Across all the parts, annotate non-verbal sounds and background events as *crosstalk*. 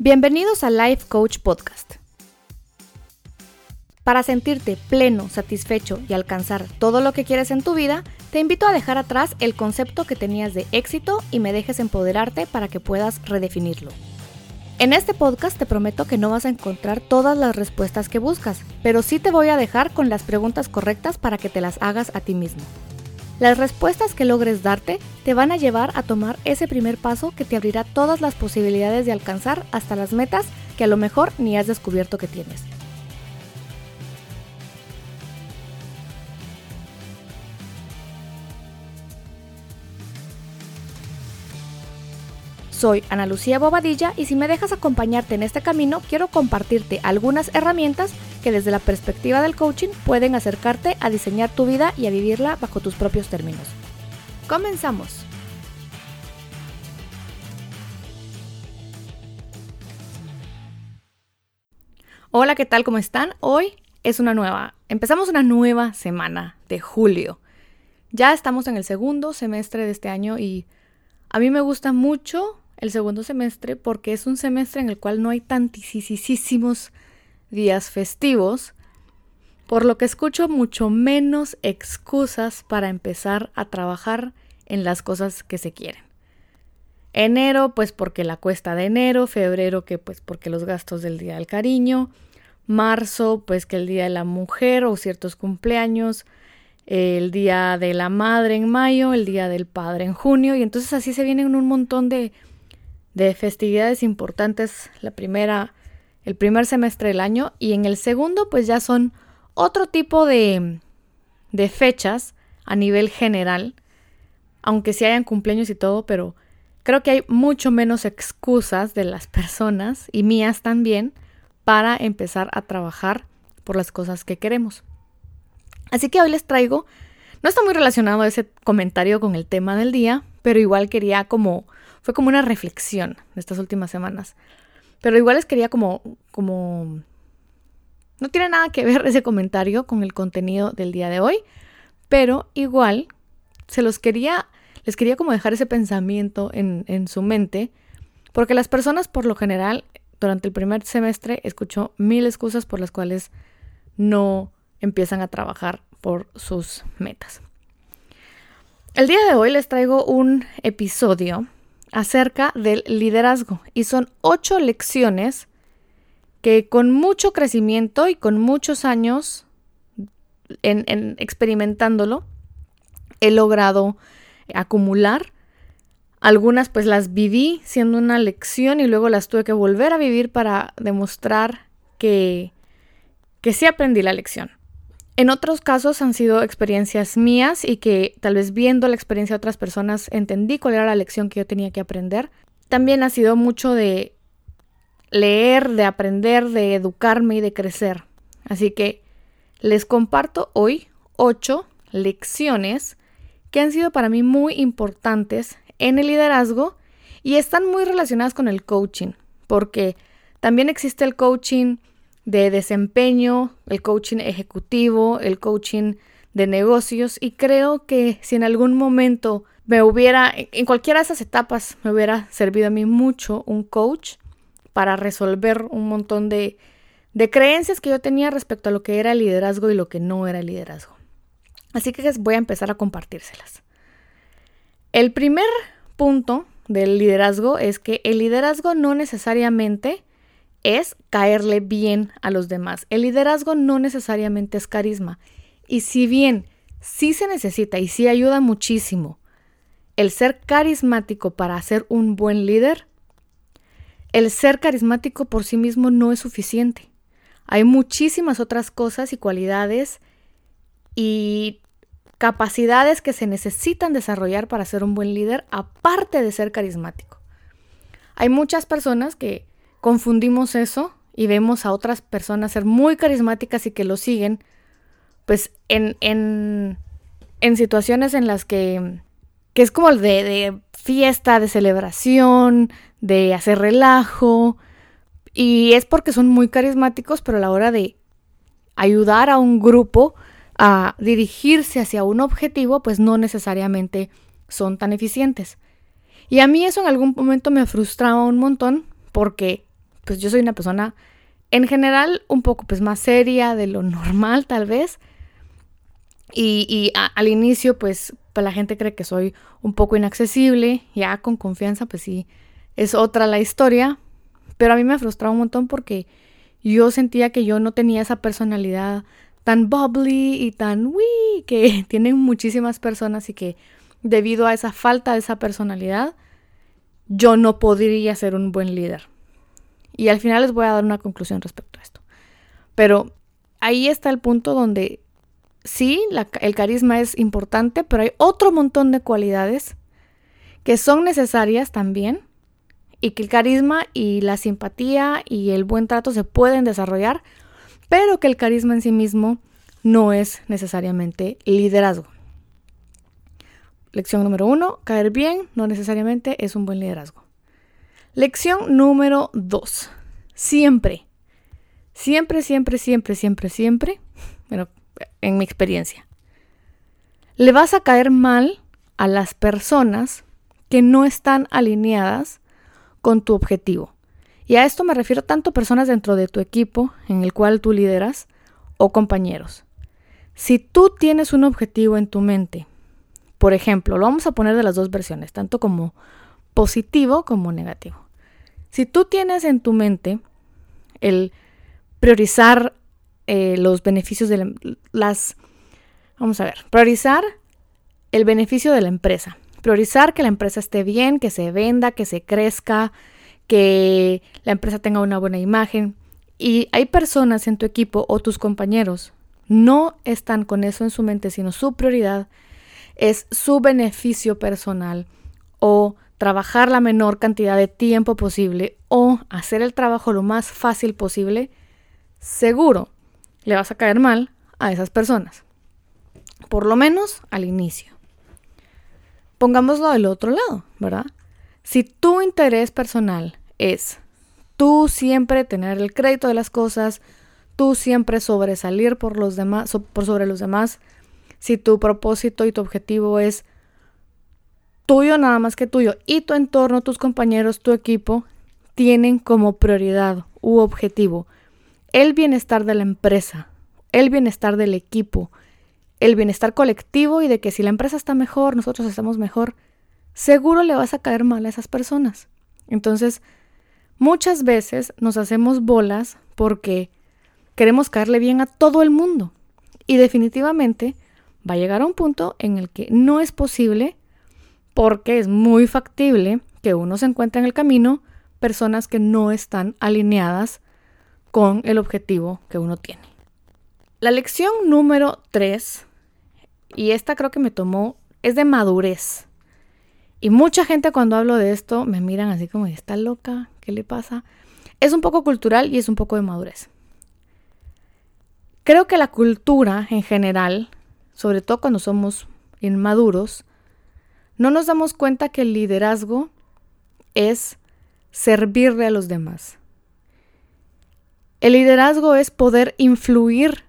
Bienvenidos a Life Coach Podcast. Para sentirte pleno, satisfecho y alcanzar todo lo que quieres en tu vida, te invito a dejar atrás el concepto que tenías de éxito y me dejes empoderarte para que puedas redefinirlo. En este podcast te prometo que no vas a encontrar todas las respuestas que buscas, pero sí te voy a dejar con las preguntas correctas para que te las hagas a ti mismo. Las respuestas que logres darte te van a llevar a tomar ese primer paso que te abrirá todas las posibilidades de alcanzar hasta las metas que a lo mejor ni has descubierto que tienes. Soy Ana Lucía Bobadilla y si me dejas acompañarte en este camino, quiero compartirte algunas herramientas que desde la perspectiva del coaching pueden acercarte a diseñar tu vida y a vivirla bajo tus propios términos. Comenzamos. Hola, ¿qué tal? ¿Cómo están? Hoy es una nueva, empezamos una nueva semana de julio. Ya estamos en el segundo semestre de este año y a mí me gusta mucho el segundo semestre porque es un semestre en el cual no hay tantísimos días festivos, por lo que escucho mucho menos excusas para empezar a trabajar en las cosas que se quieren. Enero, pues porque la cuesta de enero, febrero, que pues porque los gastos del Día del Cariño, marzo, pues que el Día de la Mujer o ciertos cumpleaños, el Día de la Madre en mayo, el Día del Padre en junio, y entonces así se vienen un montón de, de festividades importantes la primera, el primer semestre del año y en el segundo pues ya son otro tipo de, de fechas a nivel general, aunque sí hayan cumpleaños y todo, pero creo que hay mucho menos excusas de las personas y mías también para empezar a trabajar por las cosas que queremos. Así que hoy les traigo, no está muy relacionado ese comentario con el tema del día, pero igual quería como fue como una reflexión de estas últimas semanas. Pero igual les quería como, como... No tiene nada que ver ese comentario con el contenido del día de hoy, pero igual se los quería, les quería como dejar ese pensamiento en, en su mente, porque las personas por lo general durante el primer semestre escuchó mil excusas por las cuales no empiezan a trabajar por sus metas. El día de hoy les traigo un episodio acerca del liderazgo y son ocho lecciones que con mucho crecimiento y con muchos años en, experimentándolo he logrado acumular. Algunas pues las viví siendo una lección y luego las tuve que volver a vivir para demostrar que, que sí aprendí la lección. En otros casos han sido experiencias mías y que tal vez viendo la experiencia de otras personas entendí cuál era la lección que yo tenía que aprender. También ha sido mucho de leer, de aprender, de educarme y de crecer. Así que les comparto hoy ocho lecciones que han sido para mí muy importantes en el liderazgo y están muy relacionadas con el coaching, porque también existe el coaching de desempeño, el coaching ejecutivo, el coaching de negocios y creo que si en algún momento me hubiera, en cualquiera de esas etapas, me hubiera servido a mí mucho un coach para resolver un montón de, de creencias que yo tenía respecto a lo que era liderazgo y lo que no era liderazgo. Así que voy a empezar a compartírselas. El primer punto del liderazgo es que el liderazgo no necesariamente es caerle bien a los demás. El liderazgo no necesariamente es carisma. Y si bien sí se necesita y sí ayuda muchísimo el ser carismático para ser un buen líder, el ser carismático por sí mismo no es suficiente. Hay muchísimas otras cosas y cualidades y capacidades que se necesitan desarrollar para ser un buen líder aparte de ser carismático. Hay muchas personas que confundimos eso y vemos a otras personas ser muy carismáticas y que lo siguen, pues en, en, en situaciones en las que, que es como de, de fiesta, de celebración, de hacer relajo, y es porque son muy carismáticos, pero a la hora de ayudar a un grupo a dirigirse hacia un objetivo, pues no necesariamente son tan eficientes. Y a mí eso en algún momento me frustraba un montón porque pues yo soy una persona en general un poco pues más seria de lo normal tal vez. Y, al inicio pues, pues la gente cree que soy un poco inaccesible, ya con confianza pues sí, es otra la historia. Pero a mí me frustraba un montón porque yo sentía que yo no tenía esa personalidad tan bubbly y tan wii que *laughs* tienen muchísimas personas y que debido a esa falta de esa personalidad, yo no podría ser un buen líder. Y al final les voy a dar una conclusión respecto a esto. Pero ahí está el punto donde sí, el carisma es importante, pero hay otro montón de cualidades que son necesarias también y que el carisma y la simpatía y el buen trato se pueden desarrollar, pero que el carisma en sí mismo no es necesariamente liderazgo. Lección número uno, caer bien no necesariamente es un buen liderazgo. Lección número dos, siempre, siempre, siempre, siempre, siempre, siempre, bueno, en mi experiencia, le vas a caer mal a las personas que no están alineadas con tu objetivo. Y a esto me refiero tanto personas dentro de tu equipo en el cual tú lideras o compañeros. Si tú tienes un objetivo en tu mente, por ejemplo, lo vamos a poner de las dos versiones, tanto como positivo como negativo. Si tú tienes en tu mente el priorizar eh, los beneficios de las... Vamos a ver, priorizar el beneficio de la empresa. Priorizar que la empresa esté bien, que se venda, que se crezca, que la empresa tenga una buena imagen. Y hay personas en tu equipo o tus compañeros no están con eso en su mente, sino su prioridad es su beneficio personal o trabajar la menor cantidad de tiempo posible o hacer el trabajo lo más fácil posible, seguro le vas a caer mal a esas personas. Por lo menos al inicio. Pongámoslo del otro lado, ¿verdad? Si tu interés personal es tú siempre tener el crédito de las cosas, tú siempre sobresalir por los demás, por sobre los demás, si tu propósito y tu objetivo es tuyo nada más que tuyo y tu entorno, tus compañeros, tu equipo, tienen como prioridad u objetivo el bienestar de la empresa, el bienestar del equipo, el bienestar colectivo y de que si la empresa está mejor, nosotros estamos mejor, seguro le vas a caer mal a esas personas. Entonces, muchas veces nos hacemos bolas porque queremos caerle bien a todo el mundo. Y definitivamente va a llegar a un punto en el que no es posible porque es muy factible que uno se encuentre en el camino personas que no están alineadas con el objetivo que uno tiene. La lección número 3, y esta creo que me tomó, es de madurez. Y mucha gente cuando hablo de esto me miran así como, ¿está loca? ¿Qué le pasa? Es un poco cultural y es un poco de madurez. Creo que la cultura en general sobre todo cuando somos inmaduros, no nos damos cuenta que el liderazgo es servirle a los demás. El liderazgo es poder influir,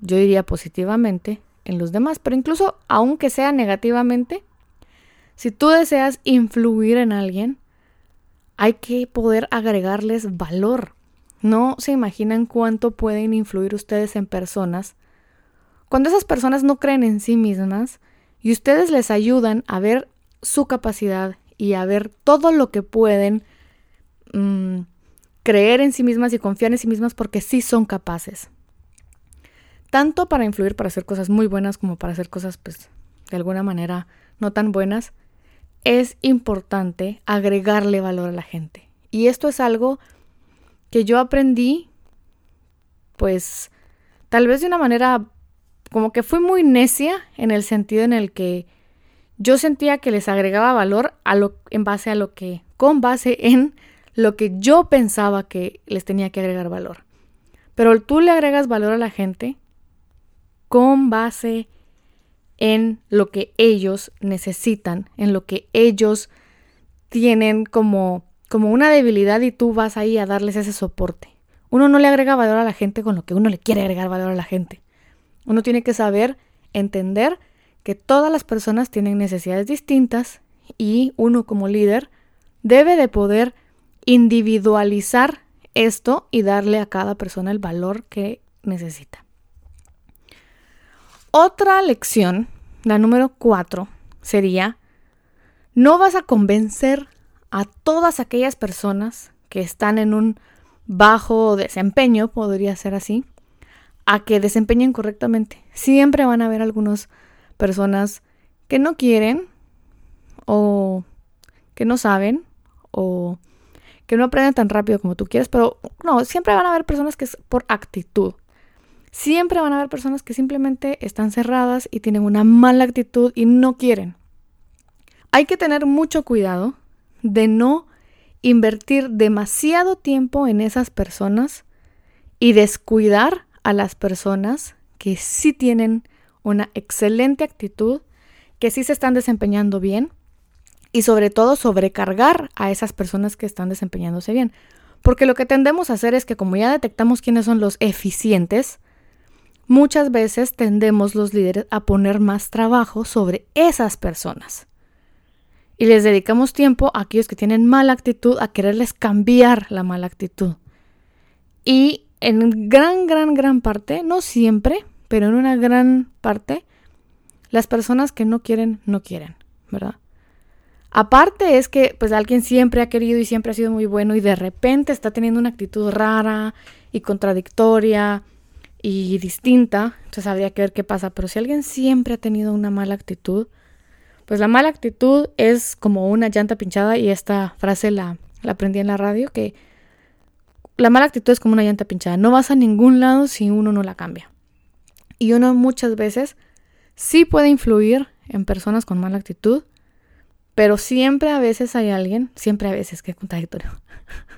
yo diría positivamente, en los demás, pero incluso aunque sea negativamente, si tú deseas influir en alguien, hay que poder agregarles valor. No se imaginan cuánto pueden influir ustedes en personas cuando esas personas no creen en sí mismas y ustedes les ayudan a ver su capacidad y a ver todo lo que pueden mm, creer en sí mismas y confiar en sí mismas porque sí son capaces. Tanto para influir, para hacer cosas muy buenas como para hacer cosas, pues, de alguna manera no tan buenas, es importante agregarle valor a la gente. Y esto es algo que yo aprendí, pues, tal vez de una manera como que fui muy necia en el sentido en el que yo sentía que les agregaba valor a lo, en base a lo que, con base en lo que yo pensaba que les tenía que agregar valor. Pero tú le agregas valor a la gente con base en lo que ellos necesitan, en lo que ellos tienen como, como una debilidad y tú vas ahí a darles ese soporte. Uno no le agrega valor a la gente con lo que uno le quiere agregar valor a la gente. Uno tiene que saber entender que todas las personas tienen necesidades distintas y uno como líder debe de poder individualizar esto y darle a cada persona el valor que necesita. Otra lección, la número cuatro, sería, no vas a convencer a todas aquellas personas que están en un bajo desempeño, podría ser así, a que desempeñen correctamente. Siempre van a haber algunas personas que no quieren o que no saben o que no aprenden tan rápido como tú quieres, pero no, siempre van a haber personas que es por actitud. Siempre van a haber personas que simplemente están cerradas y tienen una mala actitud y no quieren. Hay que tener mucho cuidado de no invertir demasiado tiempo en esas personas y descuidar a las personas que sí tienen una excelente actitud, que sí se están desempeñando bien y sobre todo sobrecargar a esas personas que están desempeñándose bien. Porque lo que tendemos a hacer es que como ya detectamos quiénes son los eficientes, muchas veces tendemos los líderes a poner más trabajo sobre esas personas. Y les dedicamos tiempo a aquellos que tienen mala actitud, a quererles cambiar la mala actitud. Y en gran, gran, gran parte, no siempre, pero en una gran parte, las personas que no quieren, no quieren, ¿verdad? Aparte es que pues alguien siempre ha querido y siempre ha sido muy bueno y de repente está teniendo una actitud rara y contradictoria y distinta, entonces habría que ver qué pasa. Pero si alguien siempre ha tenido una mala actitud, pues la mala actitud es como una llanta pinchada y esta frase la, la aprendí en la radio que la mala actitud es como una llanta pinchada, no vas a ningún lado si uno no la cambia. Y uno muchas veces sí puede influir en personas con mala actitud, pero siempre a veces hay alguien, siempre a veces, qué contradictorio,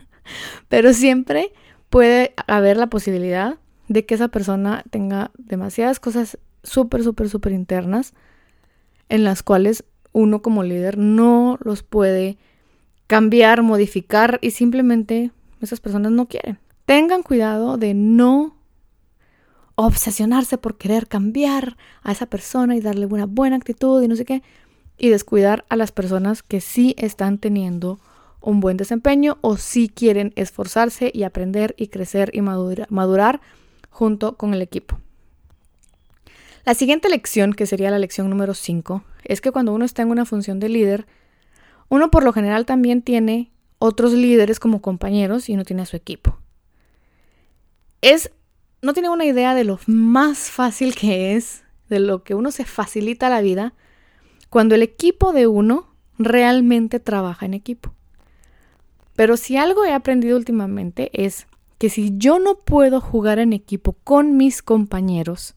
*laughs* pero siempre puede haber la posibilidad de que esa persona tenga demasiadas cosas súper, súper, súper internas en las cuales uno como líder no los puede cambiar, modificar y simplemente esas personas no quieren. Tengan cuidado de no obsesionarse por querer cambiar a esa persona y darle una buena actitud y no sé qué, y descuidar a las personas que sí están teniendo un buen desempeño o sí quieren esforzarse y aprender y crecer y madurar junto con el equipo. La siguiente lección, que sería la lección número 5, es que cuando uno está en una función de líder, uno por lo general también tiene otros líderes como compañeros y uno tiene a su equipo. Es, no tiene una idea de lo más fácil que es, de lo que uno se facilita la vida, cuando el equipo de uno realmente trabaja en equipo. Pero si algo he aprendido últimamente es que si yo no puedo jugar en equipo con mis compañeros,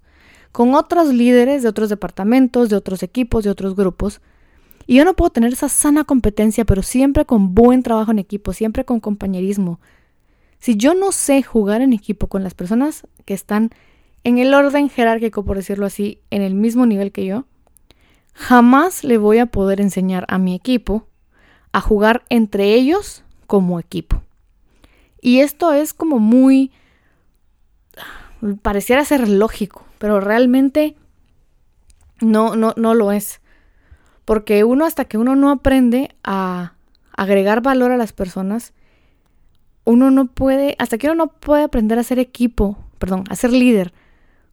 con otros líderes de otros departamentos, de otros equipos, de otros grupos, y yo no puedo tener esa sana competencia, pero siempre con buen trabajo en equipo, siempre con compañerismo. Si yo no sé jugar en equipo con las personas que están en el orden jerárquico, por decirlo así, en el mismo nivel que yo, jamás le voy a poder enseñar a mi equipo a jugar entre ellos como equipo. Y esto es como muy... pareciera ser lógico, pero realmente no, no, no lo es. Porque uno hasta que uno no aprende a agregar valor a las personas, uno no puede, hasta que uno no puede aprender a ser equipo, perdón, a ser líder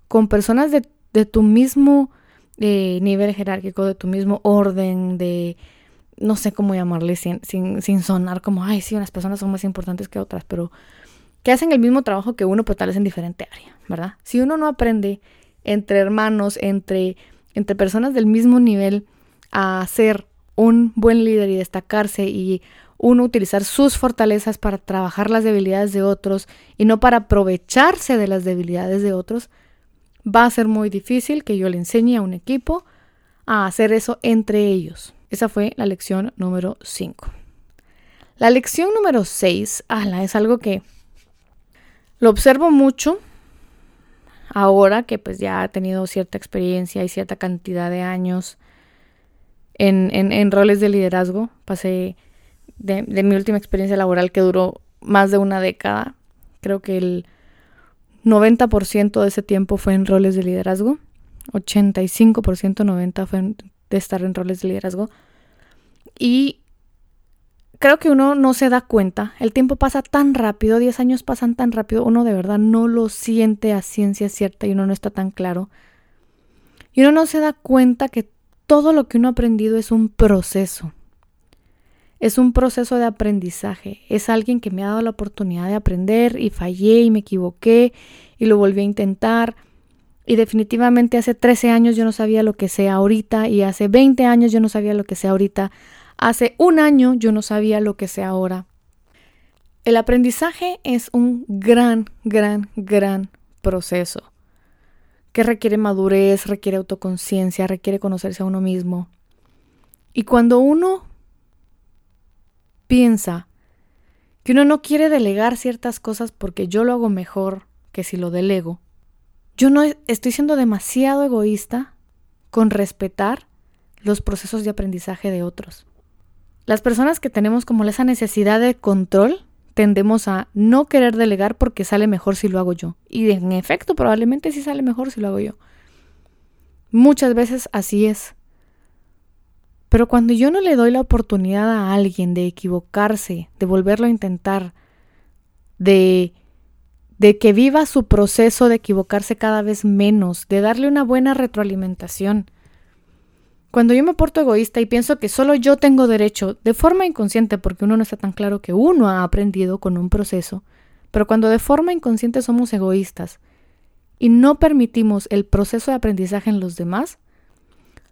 con personas de, de tu mismo nivel jerárquico, de tu mismo orden, de no sé cómo llamarle sin, sin, sonar como, ay, sí, unas personas son más importantes que otras, pero que hacen el mismo trabajo que uno, pero tal vez en diferente área, ¿verdad? Si uno no aprende entre hermanos, entre, entre personas del mismo nivel, a ser un buen líder y destacarse y uno utilizar sus fortalezas para trabajar las debilidades de otros y no para aprovecharse de las debilidades de otros, va a ser muy difícil que yo le enseñe a un equipo a hacer eso entre ellos. Esa fue la lección número 5. La lección número 6 es algo que lo observo mucho ahora que pues ya he tenido cierta experiencia y cierta cantidad de años en, roles de liderazgo. Pasé de, de mi última experiencia laboral que duró más de una década. Creo que el 90% de ese tiempo fue en roles de liderazgo, 85%, 90% fue de estar en roles de liderazgo. Y creo que uno no se da cuenta. El tiempo pasa tan rápido, 10 años pasan tan rápido, uno de verdad no lo siente a ciencia cierta y uno no está tan claro. Y uno no se da cuenta que todo lo que uno ha aprendido es un proceso. Es un proceso de aprendizaje. Es alguien que me ha dado la oportunidad de aprender y fallé y me equivoqué y lo volví a intentar. Y definitivamente hace 13 años yo no sabía lo que sé ahorita y hace 20 años yo no sabía lo que sé ahorita. Hace un año yo no sabía lo que sé ahora. El aprendizaje es un gran, gran, gran proceso que requiere madurez, requiere autoconciencia, requiere conocerse a uno mismo. Y cuando uno piensa que uno no quiere delegar ciertas cosas porque yo lo hago mejor que si lo delego, yo no estoy siendo demasiado egoísta con respetar los procesos de aprendizaje de otros. Las personas que tenemos como esa necesidad de control tendemos a no querer delegar porque sale mejor si lo hago yo. Y en efecto, probablemente sí sale mejor si lo hago yo. Muchas veces así es. Pero cuando yo no le doy la oportunidad a alguien de equivocarse, de volverlo a intentar, de, de que viva su proceso de equivocarse cada vez menos, de darle una buena retroalimentación, cuando yo me porto egoísta y pienso que solo yo tengo derecho, de forma inconsciente, porque uno no está tan claro que uno ha aprendido con un proceso, pero cuando de forma inconsciente somos egoístas y no permitimos el proceso de aprendizaje en los demás,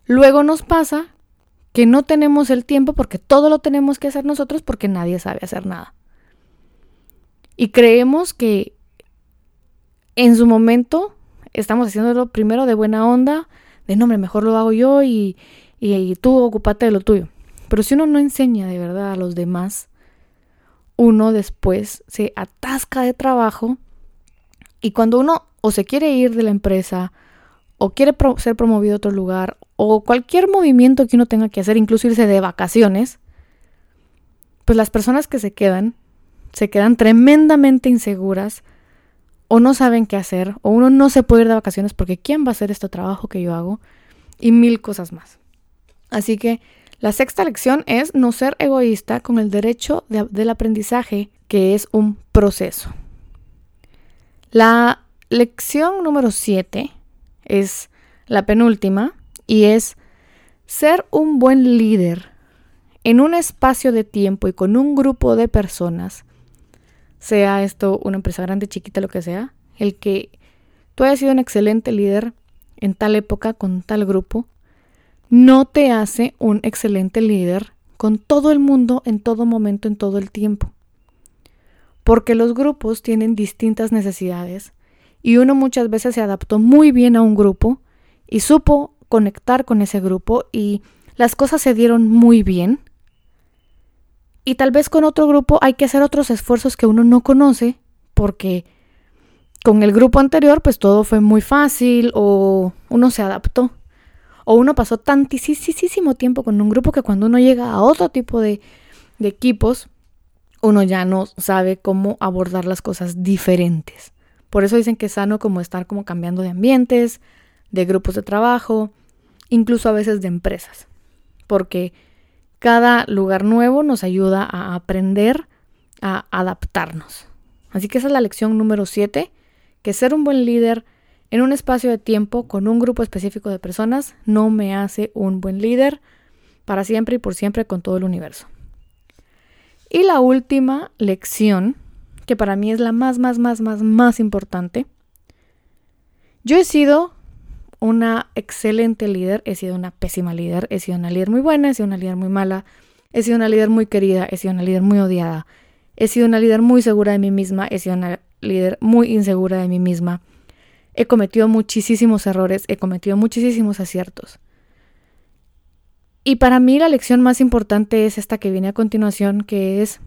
luego nos pasa que no tenemos el tiempo porque todo lo tenemos que hacer nosotros porque nadie sabe hacer nada. Y creemos que en su momento estamos haciéndolo primero de buena onda, de nombre, mejor lo hago yo y, y, tú ocupate de lo tuyo. Pero si uno no enseña de verdad a los demás, uno después se atasca de trabajo y cuando uno o se quiere ir de la empresa o quiere ser promovido a otro lugar o cualquier movimiento que uno tenga que hacer, incluso irse de vacaciones, pues las personas que se quedan se quedan tremendamente inseguras o no saben qué hacer o uno no se puede ir de vacaciones porque ¿quién va a hacer este trabajo que yo hago? Y mil cosas más. Así que la sexta lección es no ser egoísta con el derecho del aprendizaje, que es un proceso. La lección número siete es la penúltima y es ser un buen líder en un espacio de tiempo y con un grupo de personas, sea esto una empresa grande, chiquita, lo que sea, el que tú hayas sido un excelente líder en tal época con tal grupo, no te hace un excelente líder con todo el mundo en todo momento, en todo el tiempo. Porque los grupos tienen distintas necesidades y uno muchas veces se adaptó muy bien a un grupo y supo conectar con ese grupo y las cosas se dieron muy bien. Y tal vez con otro grupo hay que hacer otros esfuerzos que uno no conoce porque con el grupo anterior pues todo fue muy fácil o uno se adaptó. O uno pasó tantísimo tiempo con un grupo que cuando uno llega a otro tipo de, equipos, uno ya no sabe cómo abordar las cosas diferentes. Por eso dicen que es sano como estar como cambiando de ambientes, de grupos de trabajo, incluso a veces de empresas, porque cada lugar nuevo nos ayuda a aprender a adaptarnos. Así que esa es la lección número 7, que ser un buen líder en un espacio de tiempo con un grupo específico de personas no me hace un buen líder para siempre y por siempre con todo el universo. Y la última lección, que para mí es la más, más, más, más, más importante. Yo he sido una excelente líder, he sido una pésima líder, he sido una líder muy buena, he sido una líder muy mala, he sido una líder muy querida, he sido una líder muy odiada, he sido una líder muy segura de mí misma, he sido una líder muy insegura de mí misma. He cometido muchísimos errores, he cometido muchísimos aciertos. Y para mí la lección más importante es esta que viene a continuación, que es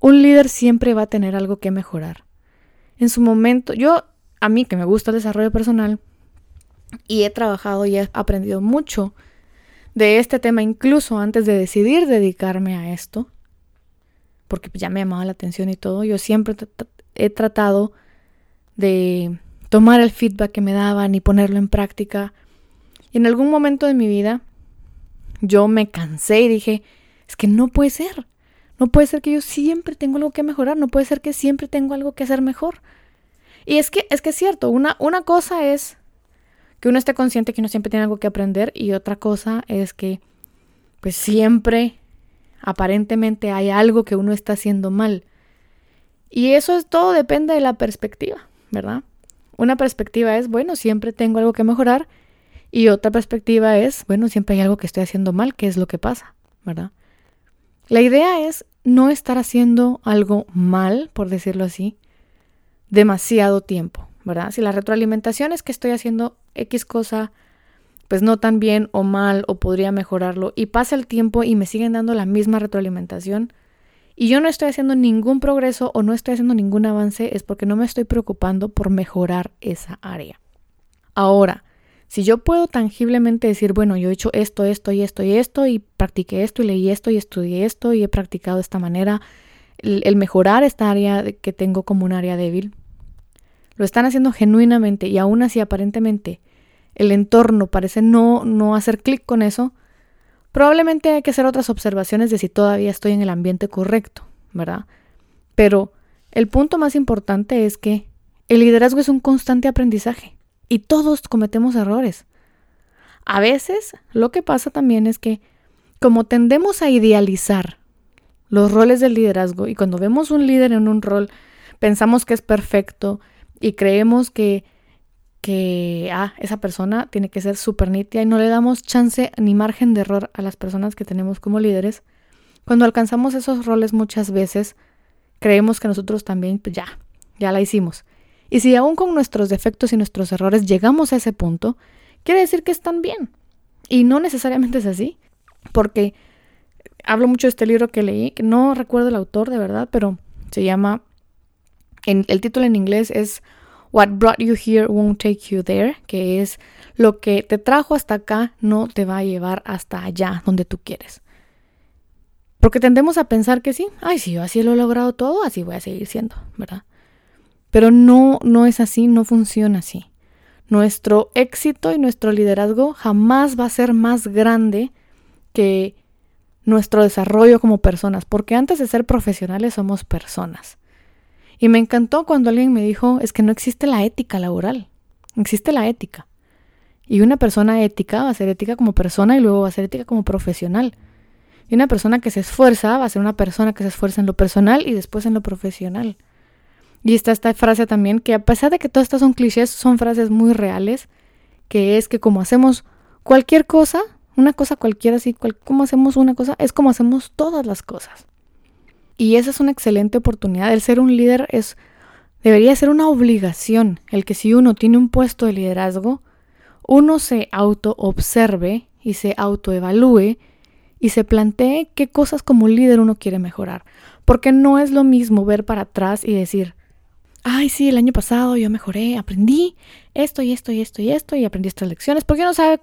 un líder siempre va a tener algo que mejorar. En su momento, yo, a mí que me gusta el desarrollo personal, y he trabajado y he aprendido mucho de este tema incluso antes de decidir dedicarme a esto, porque ya me llamaba la atención y todo, yo siempre he tratado de tomar el feedback que me daban y ponerlo en práctica. Y en algún momento de mi vida yo me cansé y dije, es que no puede ser. No puede ser que yo siempre tengo algo que mejorar, no puede ser que siempre tengo algo que hacer mejor. Y es que es que es cierto, una, una cosa es que uno esté consciente que uno siempre tiene algo que aprender y otra cosa es que pues siempre aparentemente hay algo que uno está haciendo mal. Y eso es todo depende de la perspectiva, ¿verdad? Una perspectiva es, bueno, siempre tengo algo que mejorar y otra perspectiva es, bueno, siempre hay algo que estoy haciendo mal, ¿qué es lo que pasa? ¿Verdad? La idea es no estar haciendo algo mal, por decirlo así, demasiado tiempo, ¿verdad? Si la retroalimentación es que estoy haciendo X cosa, pues no tan bien o mal o podría mejorarlo y pasa el tiempo y me siguen dando la misma retroalimentación y yo no estoy haciendo ningún progreso o no estoy haciendo ningún avance es porque no me estoy preocupando por mejorar esa área. Ahora, si yo puedo tangiblemente decir, bueno, yo he hecho esto, esto y esto y esto y practiqué esto y leí esto y estudié esto y he practicado de esta manera, el, mejorar esta área que tengo como un área débil, lo están haciendo genuinamente y aún así aparentemente el entorno parece no, no hacer clic con eso, probablemente hay que hacer otras observaciones de si todavía estoy en el ambiente correcto, ¿verdad? Pero el punto más importante es que el liderazgo es un constante aprendizaje y todos cometemos errores. A veces lo que pasa también es que como tendemos a idealizar los roles del liderazgo y cuando vemos un líder en un rol pensamos que es perfecto y creemos que que ah, esa persona tiene que ser súper nítida y no le damos chance ni margen de error a las personas que tenemos como líderes. Cuando alcanzamos esos roles muchas veces creemos que nosotros también pues ya, ya la hicimos. Y si aún con nuestros defectos y nuestros errores llegamos a ese punto, quiere decir que están bien. Y no necesariamente es así, porque hablo mucho de este libro que leí, que no recuerdo el autor de verdad, pero se llama, el título en inglés es What Brought You Here Won't Take You There, que es lo que te trajo hasta acá no te va a llevar hasta allá donde tú quieres. Porque tendemos a pensar que sí, ay, si yo así lo he logrado todo, así voy a seguir siendo, ¿verdad? Pero no, no es así, no funciona así. Nuestro éxito y nuestro liderazgo jamás va a ser más grande que nuestro desarrollo como personas, porque antes de ser profesionales somos personas. Y me encantó cuando alguien me dijo, es que no existe la ética laboral, existe la ética. Y una persona ética va a ser ética como persona y luego va a ser ética como profesional. Y una persona que se esfuerza va a ser una persona que se esfuerza en lo personal y después en lo profesional. Y está esta frase también, que a pesar de que todas estas son clichés, son frases muy reales, que es que como hacemos cualquier cosa, una cosa cualquiera así, como hacemos una cosa, es como hacemos todas las cosas. Y esa es una excelente oportunidad. El ser un líder es, debería ser una obligación, el que si uno tiene un puesto de liderazgo, uno se auto-observe y se autoevalúe y se plantee qué cosas como líder uno quiere mejorar. Porque no es lo mismo ver para atrás y decir, ay, sí, el año pasado yo mejoré, aprendí esto y esto y esto y esto y aprendí estas lecciones. Porque no sabe,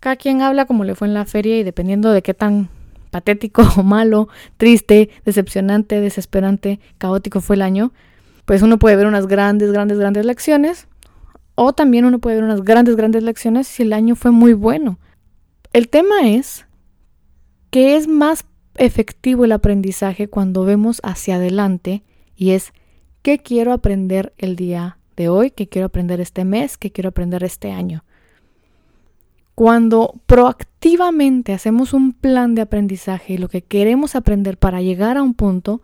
cada quien habla como le fue en la feria y dependiendo de qué tan patético o *laughs* malo, triste, decepcionante, desesperante, caótico fue el año, pues uno puede ver unas grandes, grandes, grandes lecciones. O también uno puede ver unas grandes, grandes lecciones si el año fue muy bueno. El tema es que es más efectivo el aprendizaje cuando vemos hacia adelante y es ¿Qué quiero aprender el día de hoy? ¿Qué quiero aprender este mes? ¿Qué quiero aprender este año? Cuando proactivamente hacemos un plan de aprendizaje y lo que queremos aprender para llegar a un punto,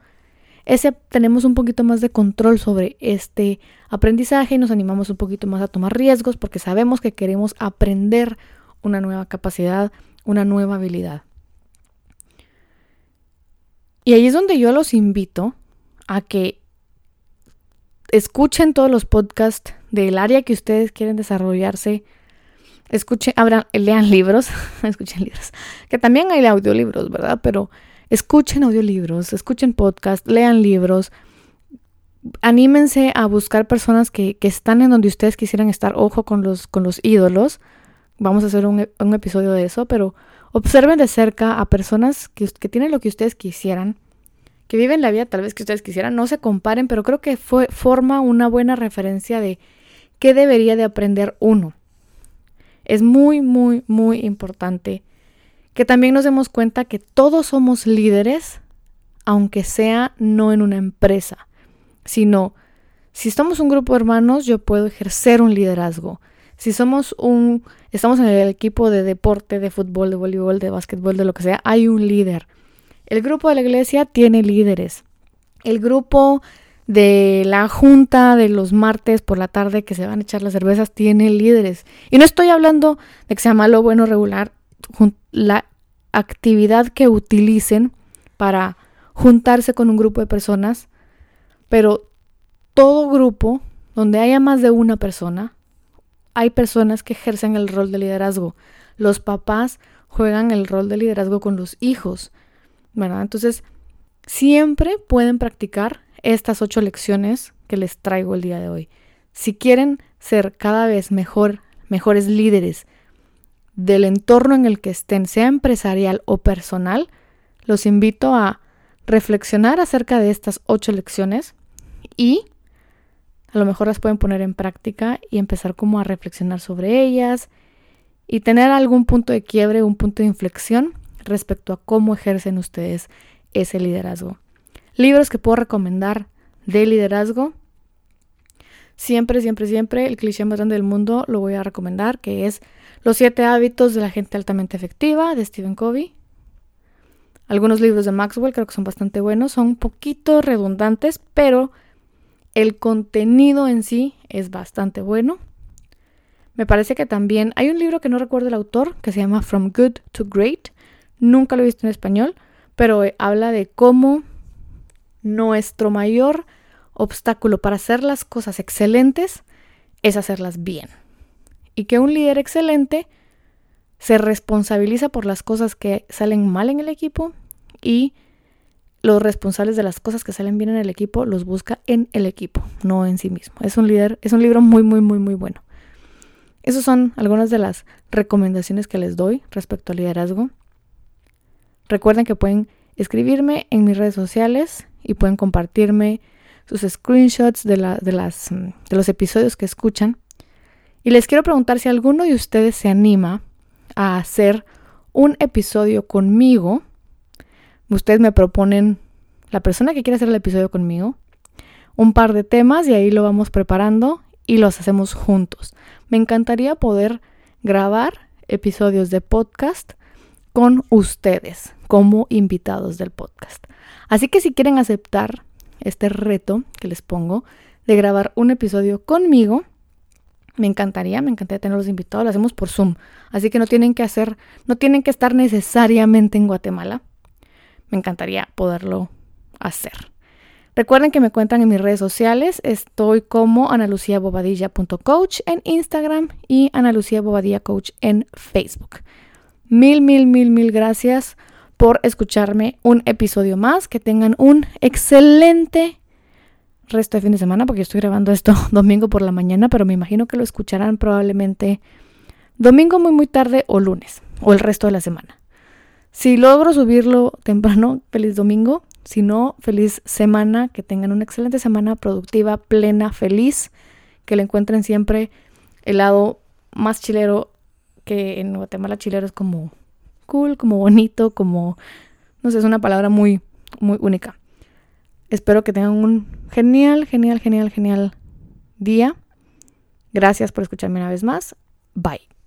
ese tenemos un poquito más de control sobre este aprendizaje y nos animamos un poquito más a tomar riesgos porque sabemos que queremos aprender una nueva capacidad, una nueva habilidad. Y ahí es donde yo los invito a que escuchen todos los podcasts del área que ustedes quieren desarrollarse. Escuchen, abran, lean libros, *laughs* escuchen libros, que también hay audiolibros, ¿verdad? Pero escuchen audiolibros, escuchen podcasts, lean libros, anímense a buscar personas que, están en donde ustedes quisieran estar, ojo con los, con los ídolos, vamos a hacer un, un episodio de eso, pero observen de cerca a personas que, que tienen lo que ustedes quisieran que viven la vida tal vez que ustedes quisieran, no se comparen, pero creo que fue, forma una buena referencia de qué debería de aprender uno. Es muy, muy, muy importante que también nos demos cuenta que todos somos líderes aunque sea no en una empresa, sino si estamos un grupo de hermanos, yo puedo ejercer un liderazgo. Si somos un, estamos en el equipo de deporte, de fútbol, de voleibol, de básquetbol, de lo que sea, hay un líder. El grupo de la iglesia tiene líderes. El grupo de la junta de los martes por la tarde que se van a echar las cervezas tiene líderes. Y no estoy hablando de que sea malo, bueno, regular. La actividad que utilicen para juntarse con un grupo de personas, pero todo grupo donde haya más de una persona, hay personas que ejercen el rol de liderazgo. Los papás juegan el rol de liderazgo con los hijos, ¿verdad? Entonces, siempre pueden practicar estas ocho lecciones que les traigo el día de hoy. Si quieren ser cada vez mejor, mejores líderes del entorno en el que estén, sea empresarial o personal, los invito a reflexionar acerca de estas ocho lecciones y a lo mejor las pueden poner en práctica y empezar como a reflexionar sobre ellas y tener algún punto de quiebre, un punto de inflexión respecto a cómo ejercen ustedes ese liderazgo. Libros que puedo recomendar de liderazgo. Siempre, siempre, siempre el cliché más grande del mundo lo voy a recomendar, que es Los siete hábitos de la gente altamente efectiva de Stephen Covey. Algunos libros de Maxwell creo que son bastante buenos, son un poquito redundantes, pero el contenido en sí es bastante bueno. Me parece que también hay un libro que no recuerdo el autor, que se llama From Good to Great. Nunca lo he visto en español, pero habla de cómo nuestro mayor obstáculo para hacer las cosas excelentes es hacerlas bien. Y que un líder excelente se responsabiliza por las cosas que salen mal en el equipo y los responsables de las cosas que salen bien en el equipo los busca en el equipo, no en sí mismo. Es un líder, es un libro muy muy muy muy bueno. Esas son algunas de las recomendaciones que les doy respecto al liderazgo. Recuerden que pueden escribirme en mis redes sociales y pueden compartirme sus screenshots de, de, las, mm, de los episodios que escuchan. Y les quiero preguntar si alguno de ustedes se anima a hacer un episodio conmigo. Ustedes me proponen la persona que quiere hacer el episodio conmigo, un par de temas y ahí lo vamos preparando y los hacemos juntos. Me encantaría poder grabar episodios de podcast con ustedes como invitados del podcast. Así que si quieren aceptar este reto que les pongo de grabar un episodio conmigo, me encantaría, me encantaría tenerlos invitados, lo hacemos por Zoom. Así que no tienen que hacer, no tienen que estar necesariamente en Guatemala. Me encantaría poderlo hacer. Recuerden que me cuentan en mis redes sociales. Estoy como analuciabobadilla.coach en Instagram y Ana Coach en Facebook. Mil, mil, mil, mil gracias por escucharme un episodio más. Que tengan un excelente resto de fin de semana, porque yo estoy grabando esto *laughs* domingo por la mañana, pero me imagino que lo escucharán probablemente domingo muy muy tarde o lunes, o el resto de la semana. Si logro subirlo temprano, feliz domingo. Si no, feliz semana, que tengan una excelente semana productiva, plena, feliz, que le encuentren siempre el lado más chilero, que en Guatemala chilero es como cool, como bonito, como, no sé, es una palabra muy, muy única. Espero que tengan un genial, genial, genial, genial día. Gracias por escucharme una vez más. Bye.